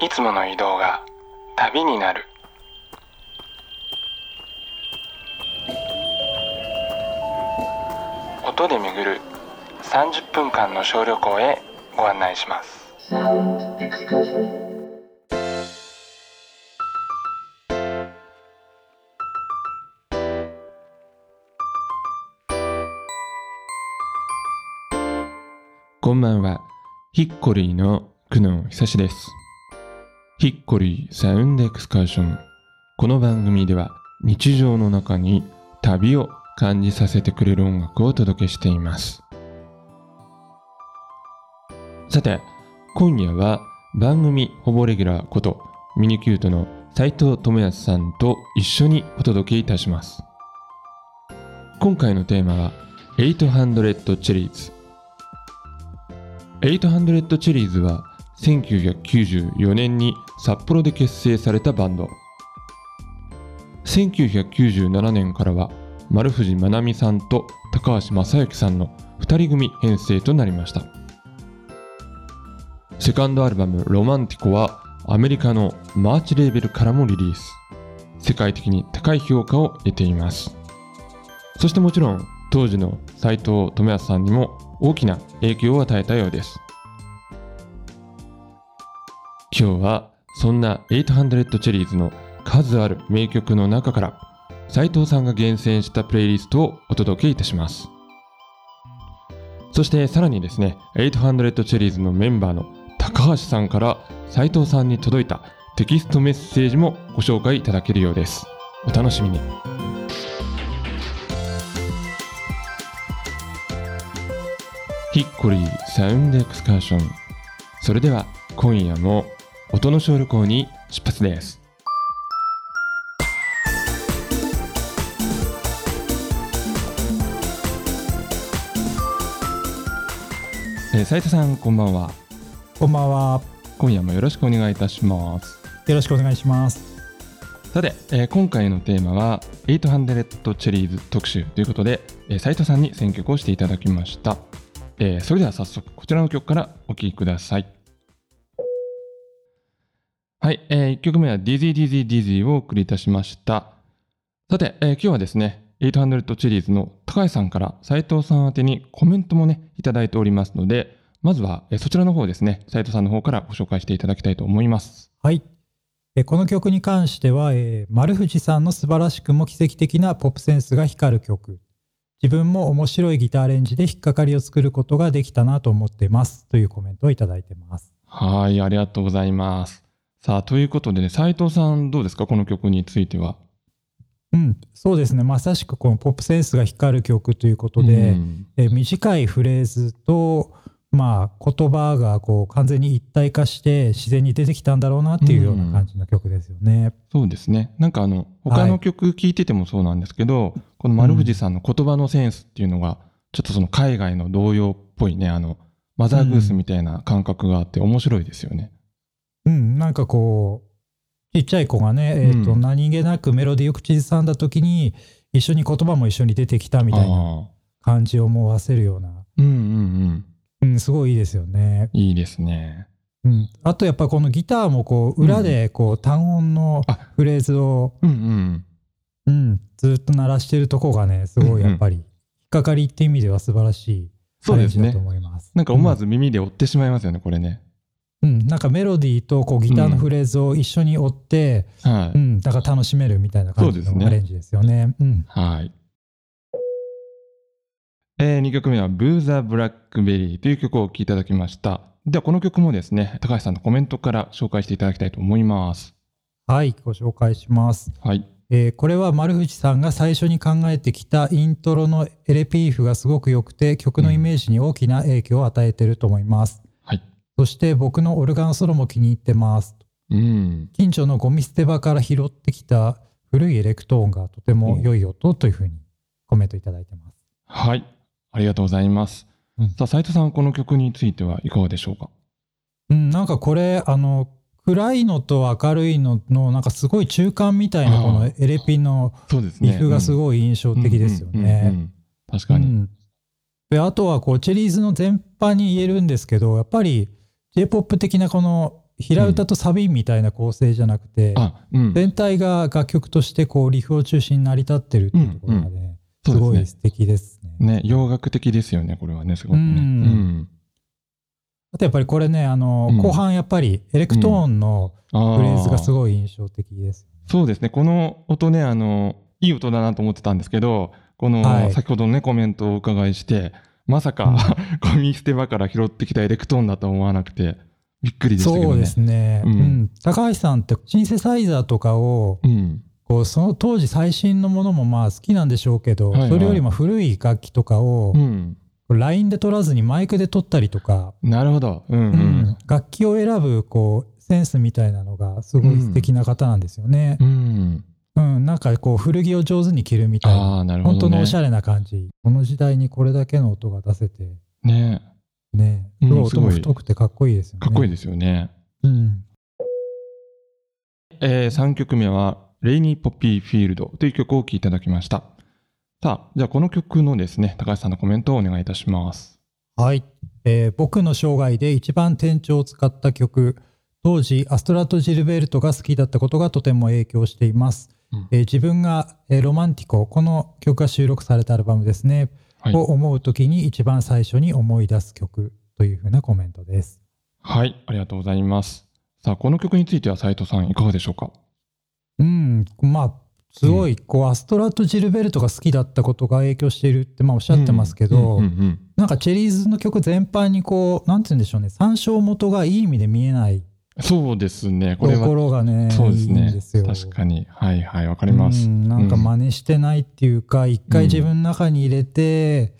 いつもの移動が旅になる。音で巡る30分間の小旅行へご案内します。こんばんは。ヒッコリーの久野久志です。ヒッコリーサウンドエクスカーション。この番組では日常の中に旅を感じさせてくれる音楽をお届けしています。さて今夜は番組ほぼレギュラーことミニキュートの斉藤智康さんと一緒にお届けいたします。今回のテーマは800チェリーズ。800チェリーズは1994年に札幌で結成されたバンド。1997年からは丸藤まなみさんと高橋正幸さんの2人組編成となりました。セカンドアルバム「ロマンティコ」はアメリカのマーチレーベルからもリリース。世界的に高い評価を得ています。そしてもちろん当時の斎藤智康さんにも大きな影響を与えたようです。今日はそんな800チェリーズの数ある名曲の中から斉藤さんが厳選したプレイリストをお届けいたします。そしてさらにですね800チェリーズのメンバーの高橋さんから斉藤さんに届いたテキストメッセージもご紹介いただけるようです。お楽しみに。ヒッコリーサウンドエクスカーション。それでは今夜も音の小旅行に出発です。えー斉藤さんこんばんは。こんばんは。今夜もよろしくお願いいたします。よろしくお願いします。さて、えー今回のテーマは800チェリーズ特集ということで、えー斉藤さんに選曲をしていただきました、えーそれでは早速こちらの曲からお聴きくださいはい、え1曲目は Dizzy をお送りいたしましたさて、えー今日はですね800チェリーズの高橋さんから斉藤さん宛てにコメントもねいただいておりますのでまずは、えーそちらの方ですね斉藤さんの方からご紹介していただきたいと思いますはい。えこの曲に関しては、えー丸藤さんの素晴らしくも奇跡的なポップセンスが光る曲。自分も面白いギターアレンジで引っかかりを作ることができたなと思ってます。というコメントをいただいてます。はい、ありがとうございます。さあ、ということでね、斉藤さんどうですか？この曲については。うん、そうですね。まさしくこのポップセンスが光る曲ということで、うんえ短いフレーズと、まあ、言葉がこう完全に一体化して自然に出てきたんだろうなっていうような感じの曲ですよね。そうですね。なんかあの、他の曲聴いててもそうなんですけど、この丸藤さんの言葉のセンスっていうのが、ちょっとその海外の童謡っぽいね、あの、マザーグースみたいな感覚があって面白いですよね。うん、なんかこう、ちっちゃい子がね、えっ、と、うん何気なくメロディーを口ずさんだ時に、一緒に言葉も一緒に出てきたみたいな。感じを思わせるような、うんうんうん。うん、すごいいいですよね。いいですね。うん。あとやっぱこのギターもこう、裏でこう、単音のあフレーズを、うんうん。うん、ずっと鳴らしてるとこがね、すごいやっぱり、引っかかりって意味では素晴らしいそうですねアレンジだと。思います。なんか思わず耳で追ってしまいますよね、これね。うん、なんかメロディーとこうギターのフレーズを一緒に追って、はい。うん、だから楽しめるみたいな感じのアレンジですよね。うん。はい。えー、2曲目は、ブーザ・ブラックベリーという曲をお聴きいただきました。では、この曲もですね、高橋さんのコメントから紹介していただきたいと思います。はい、ご紹介します。はい。えーこれは丸藤さんが最初に考えてきたイントロのエレピーフがすごく良くて曲のイメージに大きな影響を与えていると思います。はい。そして僕のオルガンソロも気に入ってます。うん。近所のゴミ捨て場から拾ってきた古いエレクトーンがとても良い音というふうにコメントいただいてます。はい。ありがとうございます。うんさあ、斉藤さん、この曲についてはいかがでしょうか？うん、なんかこれあの暗いのと明るいののなんかすごい中間みたいなこのエレピの。リフがすいごい印象的ですよね。確かに。うんであとはこうチェリーズの全般に言えるんですけどやっぱり J−POP 的なこの平歌とサビみたいな構成じゃなくて、あ、うん。全体が楽曲としてこうリフを中心に成り立ってるっていうところがね、そうですねすごい素敵ですね。ね、洋楽的ですよね、これはね、すごくね。うんうん。あとやっぱりこれね、あの、うん後半やっぱりエレクトーンのあフレーズがすごい印象的です。そうですね、この音ね、あの、いい音だなと思ってたんですけど、この、はい先ほどのね、コメントをお伺いして、まさか、ゴミ捨て場から拾ってきたエレクトーンだと思わなくて、びっくりでしたけどね。そうですね、ううんん高橋さんってシンセサイザーとかをうん。こうその当時最新のものもまあ好きなんでしょうけど、はいはいそれよりも古い楽器とかをうん。LINE で撮らずにマイクで撮ったりとか、なるほど。うんううんん。楽器を選ぶこうセンスみたいなのがすごい素敵な方なんですよね。うん。うん、なんかこう古着を上手に着るみたいな、なるほ本。当のおしゃれな感じ。この時代にこれだけの音が出せて、ねね、うんすごい音も太くてかっこいいですよね。かっこいいでですよね。うん。えー、3曲目は、レイニー・ポッピー・フィールドという曲を聴いていただきました。さあ、じゃあこの曲のですね、高橋さんのコメントをお願いいたします。はい、えー僕の生涯で一番転調を使った曲当時アストラト・ジルベルトが好きだったことがとても影響しています、うんえー自分が、えーロマンティコこの曲が収録されたアルバムですね、はい。を思う時に一番最初に思い出す曲というふうなコメントです。はい、ありがとうございます。さあ、この曲については斉藤さんいかがでしょうか？うん。まあすごいこうアストラト・ジルベルトが好きだったことが影響しているってまあおっしゃってますけど、なんかチェリーズの曲全般にこうなんて言うんでしょうね。参照元がいい意味で見えないそうですね、これとこは。ろがね、いいそうですねんですよ。確かに。はいはい、わかります。うんなんか真似してないっていうか、一回自分の中に入れて、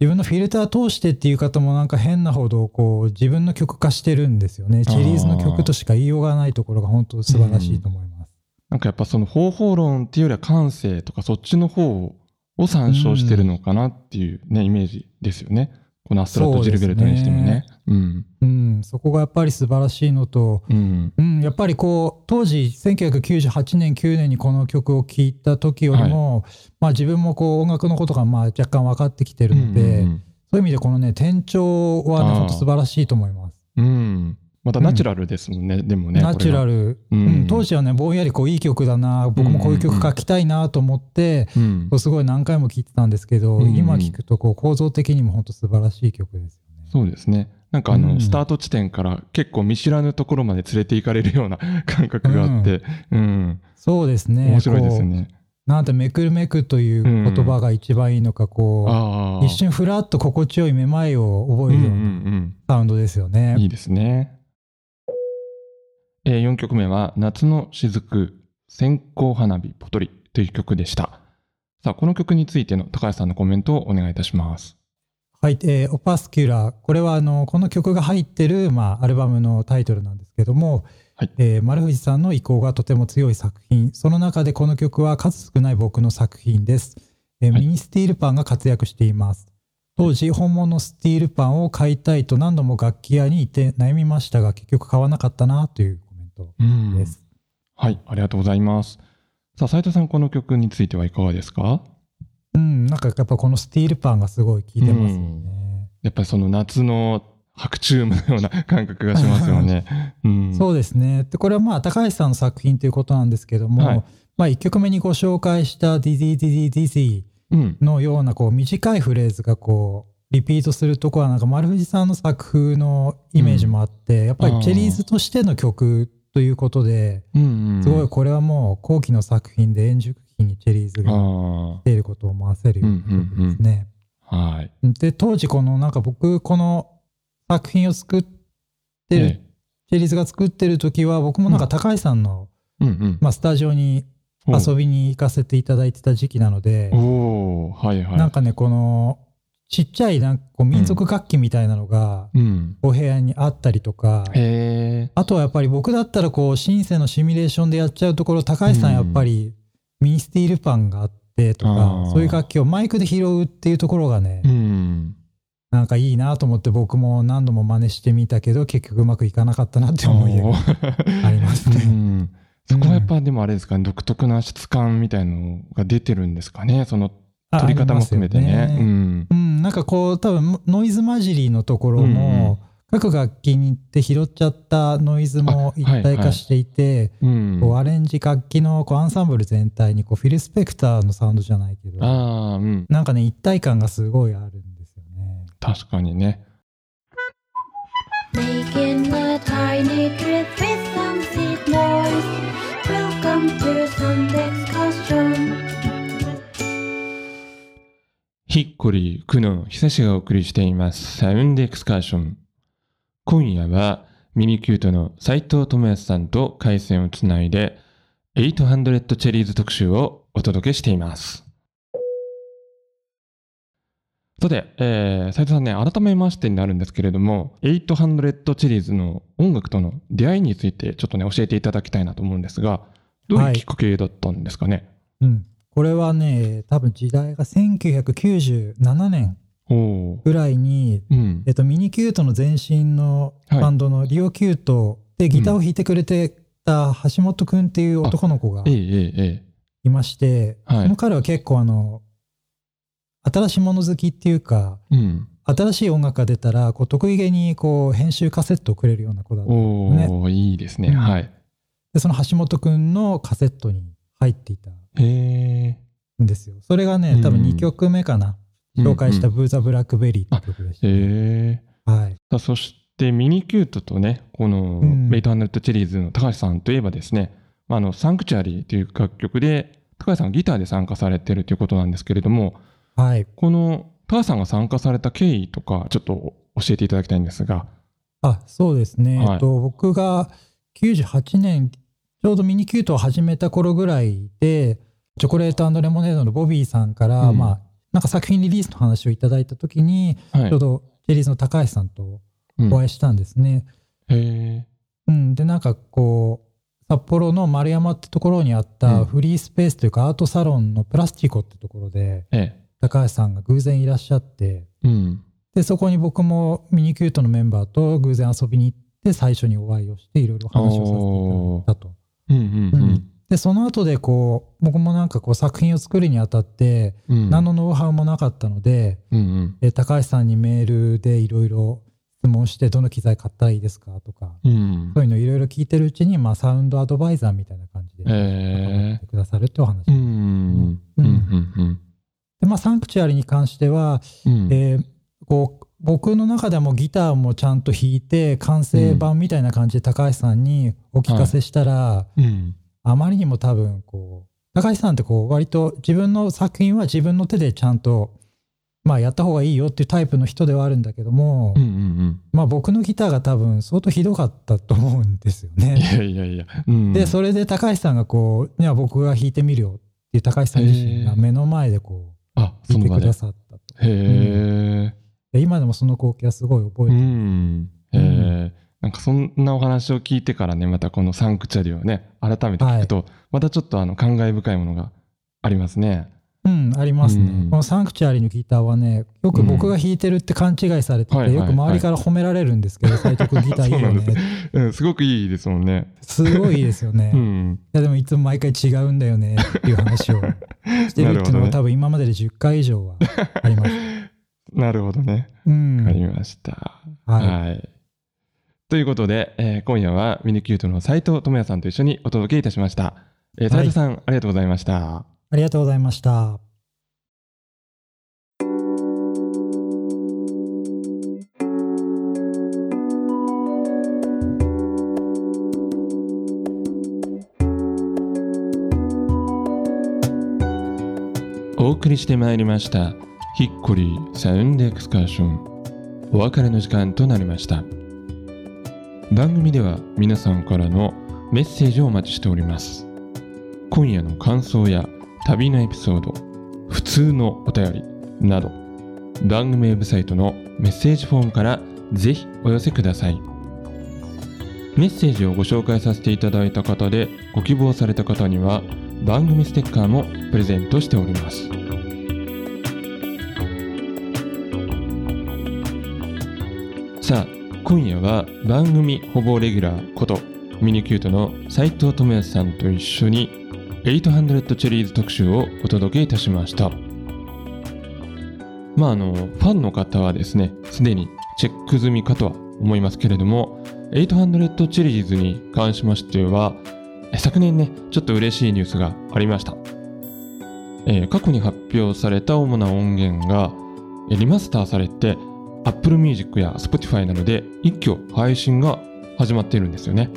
自分のフィルター通してっていう方もなんか変なほどこう自分の曲化してるんですよね。チェリーズの曲としか言いようがないところが本当素晴らしいと思います。なんかやっぱその方法論っていうよりは感性とかそっちの方を参照してるのかなっていうね、イメージですよね。このアストラとジルベルトにしてもね。うん。うん、そこがやっぱり素晴らしいのと、うん。うん、やっぱりこう当時1998年9年にこの曲を聴いた時よりも、まあ自分もこう音楽のことがまあ若干分かってきてるので、うんそういう意味でこのね転調はね本当素晴らしいと思います。うんうんまたナチュラルですもんね、でもね。ナチュラル。ル、ううんん当時はねぼんやりこういい曲だな僕もこういう曲書きたいなと思って、うんこうすごい何回も聴いてたんですけど、うん今聴くとこう構造的にも本当素晴らしい曲ですよね。そうですね。なんかあの、うんスタート地点から結構見知らぬところまで連れて行かれるような感覚があって、うん。そうですね面白いですね。なんてめくるめくという言葉が一番いいのかこう。一瞬ふらっと心地よいめまいを覚えるようなうんサウンドですよね。うん、いいですね。えー、4曲目は、夏の雫、線香花火、ポトリという曲でした。さあ、この曲についての高橋さんのコメントをお願いいたします。はい、えーオパスキュラー。これはあのこの曲が入ってる、まあ、アルバムのタイトルなんですけども、はいえー丸藤さんの意向がとても強い作品。その中でこの曲は数少ない僕の作品です。えーはいミニスティールパンが活躍しています。当時、本物のスティールパンを買いたいと何度も楽器屋に行って悩みましたが、結局買わなかったなというトうんです。はい、ありがとうございます。さあ、斉藤さん、この曲についてはいかがですか？うん、なんかやっぱこのスティールパンがすごい効いてますよね。やっぱりその夏の白昼夢のような感覚がしますよね。うん、そうですね。で、これはまあ、高橋さんの作品ということなんですけども、はいまあ、1曲目にご紹介したディディディディディ。のようなこう短いフレーズがこう、リピートするとこはなんか丸藤さんの作風のイメージもあって、やっぱりチェリーズとしての曲ということで、うんうん、すごいこれはもう後期の作品で円熟期にチェリーズがあ出ることを思わせるような曲ですね。あ、はい。で、当時このなんか僕この作品を作ってる、えチェリーズが作ってる時は僕もなんか高橋さんの、えうんうん。まあ、スタジオに遊びに行かせていただいてた時期なので、おおはいはい。なんかねこのちっちゃいなんかこう民族楽器みたいなのがうん。お部屋にあったりとか、へえ。あとはやっぱり僕だったらこうシンセのシミュレーションでやっちゃうところ高橋さんやっぱりミニスティールパンがあってとか、そういう楽器をマイクで拾うっていうところがね、うん。なんかいいなと思って僕も何度も真似してみたけど結局うまくいかなかったなって思い出がありますうね。ん。そこはやっぱでもあれですかね、独特な質感みたいのが出てるんですかね、そのあ取り方も含めてね。ありますようん。うん、なんかこう多分ノイズ混じりのところも各楽器に行って拾っちゃったノイズも一体化していて、うんこうアレンジ楽器のこうアンサンブル全体にこうフィル・スペクターのサウンドじゃないけどああ、うん。なんかね一体感がすごいあるんですよね。確かにね。Making a tiny trip with ヒッコリー、クノン、久しがお送りしています。サウンドエクスカーション。今夜はミニキュートの斉藤智康さんと回線をつないで、800チェリーズ特集をお届けしています。さて、えー、斉藤さんね、改めましてになるんですけれども、800チェリーズの音楽との出会いについてちょっとね、教えていただきたいなと思うんですが、どういうきっかけだったんですかね？うん、これはね多分時代が1997年。ぐらいに、うんえ。っと、ミニキュートの前身のはいバンドのリオキュートでギターを弾いてくれてた橋本くんっていう男の子がええええええ。いまして、はいその彼は結構あの新しいもの好きっていうかうん。新しい音楽が出たらこう得意げにこう編集カセットをくれるような子だったおお、いいですね。うんはい。でその橋本くんのカセットに入っていた。んですよ。それがねうん。多分2曲目かな、紹介した「うん。うんブーザ・ブラックベリー」って曲でした、へえ。はい、そしてミニキュートとね、このうん。メイトハンドチェリーズの高橋さんといえばですね、まあ、あのサンクチュアリーという楽曲で、高橋さんがギターで参加されてるということなんですけれども、はい、この高橋さんが参加された経緯とか、ちょっと教えていただきたいんですが。あそうですね、はい。えっと、僕が98年ちょうどミニキュートを始めた頃ぐらいでチョコレートレモネードのボビーさんから、うんまあなんか作品リリースの話をいただいた時に、はいちょう。どチェリーズの高橋さんとうんお会いしたんですね。へえ。うんでなんかこう札幌の丸山ってところにあっうんたフリースペースというかアートサロンのプラスチコってところでええ。高橋さんが偶然いらっしゃってうん。でそこに僕もミニキュートのメンバーと偶然遊びに行って最初にお会いをしていろいろ話をさせていただいたと。うんうんうん。でその後でこう僕もなんかこう作品を作るにあたってうん何のノウハウもなかったので、うんうん。え高橋さんにメールでいろいろ質問してどの機材買ったらいいですかとかうんそういうのいろいろ聞いてるうちに、まあ、サウンドアドバイザーみたいな感じで関くださるってお話、うん。うんうんうんでまあサンクチュアリに関しては、うん。えーこう僕の中でもギターもちゃんと弾いて完成版みたいな感じで高橋さんにお聞かせしたら、うん。あまりにも多分こう高橋さんってこう割と自分の作品は自分の手でちゃんとまあやった方がいいよっていうタイプの人ではあるんだけども、うんうんうん。まあ僕のギターが多分相当ひどかったと思うんですよいね。やいやいや。うんでそれで高橋さんがこう「じゃあ僕が弾いてみるよ」っていう高橋さん自身が目の前でこあ、う弾いてくだ。さったと。へえ。で今でもその光景はすごい覚うえてる。ん。へえ。なんかそんなお話を聞いてからね、またこのサンクチャリをね、改めて聞くと、またちょっとあの感慨深いものがありますね。うん、ありますね、うんこのサンクチュアリのギターはね、よく僕が弾いてるって勘違いされてて、はいはいよく周りから褒められるんですけど、斉藤君ギターいいよね。うん、すごくいいですもんね。すごいいいですよね。いうん。や、でもいつも毎回違うんだよねっていう話をしてるっていうのは、ね多分今までで10回以上はあります。なるほどね。うん。わかりました。はいということで、えー今夜はミニキュートの斉藤智也さんと一緒にお届けいたしました。えー斉藤さん、ありがとうございました。ありがとうございました。お送りしてまいりましたヒッコリーサウンドエクスカーション。お別れの時間となりました。番組では皆さんからのメッセージをお待ちしております。今夜の感想や旅のエピソード普通のお便りなど番組ウェブサイトのメッセージフォームからぜひお寄せください。メッセージをご紹介させていただいた方でご希望された方には番組ステッカーもプレゼントしております。今夜は番組ほぼレギュラーことミニキュートの斉藤智康さんと一緒に800チェリーズ特集をお届けいたしましたまああのファンの方はですねすでにチェック済みかとは思いますけれども、800チェリーズに関しましては、昨年ね、ちょっと嬉しいニュースがありました。えー過去に発表された主な音源が、リマスターされて、Apple Music や Spotify などで一挙配信が始まっているんですよね。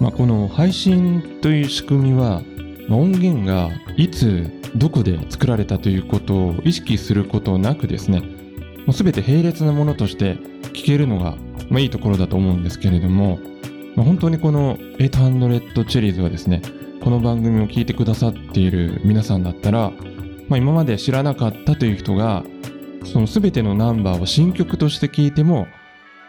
まあ、この配信という仕組みは、まあ音源がいつどこで作られたということを意識することなくですねもう全て並列なものとして聞けるのが、まあ、いいところだと思うんですけれども、まあ、本当にこの800チェリーズはですねこの番組を聞いてくださっている皆さんだったら、まあ、今まで知らなかったという人がその全てのナンバーを新曲として聞いても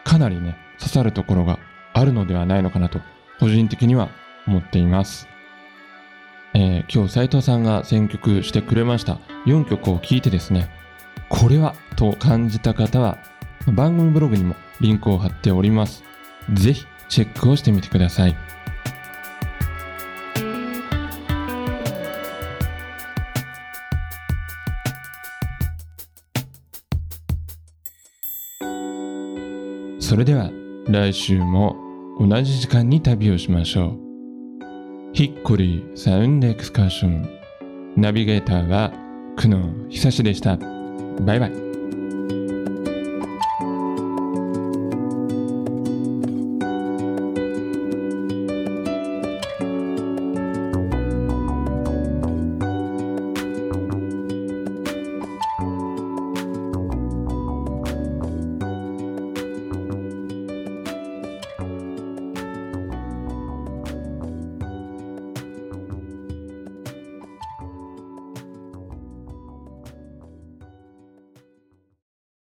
かなりね刺さるところがあるのではないのかなと個人的には思っています。えー今日斉藤さんが選曲してくれました。4曲を聴いてですねこれはと感じた方は番組ブログにもリンクを貼っております。ぜひチェックをしてみてください。それでは来週も同じ時間に旅をしましょう。ヒッコリーサウンドエクスカーション。ナビゲーターは久野久志でした。バイバイ。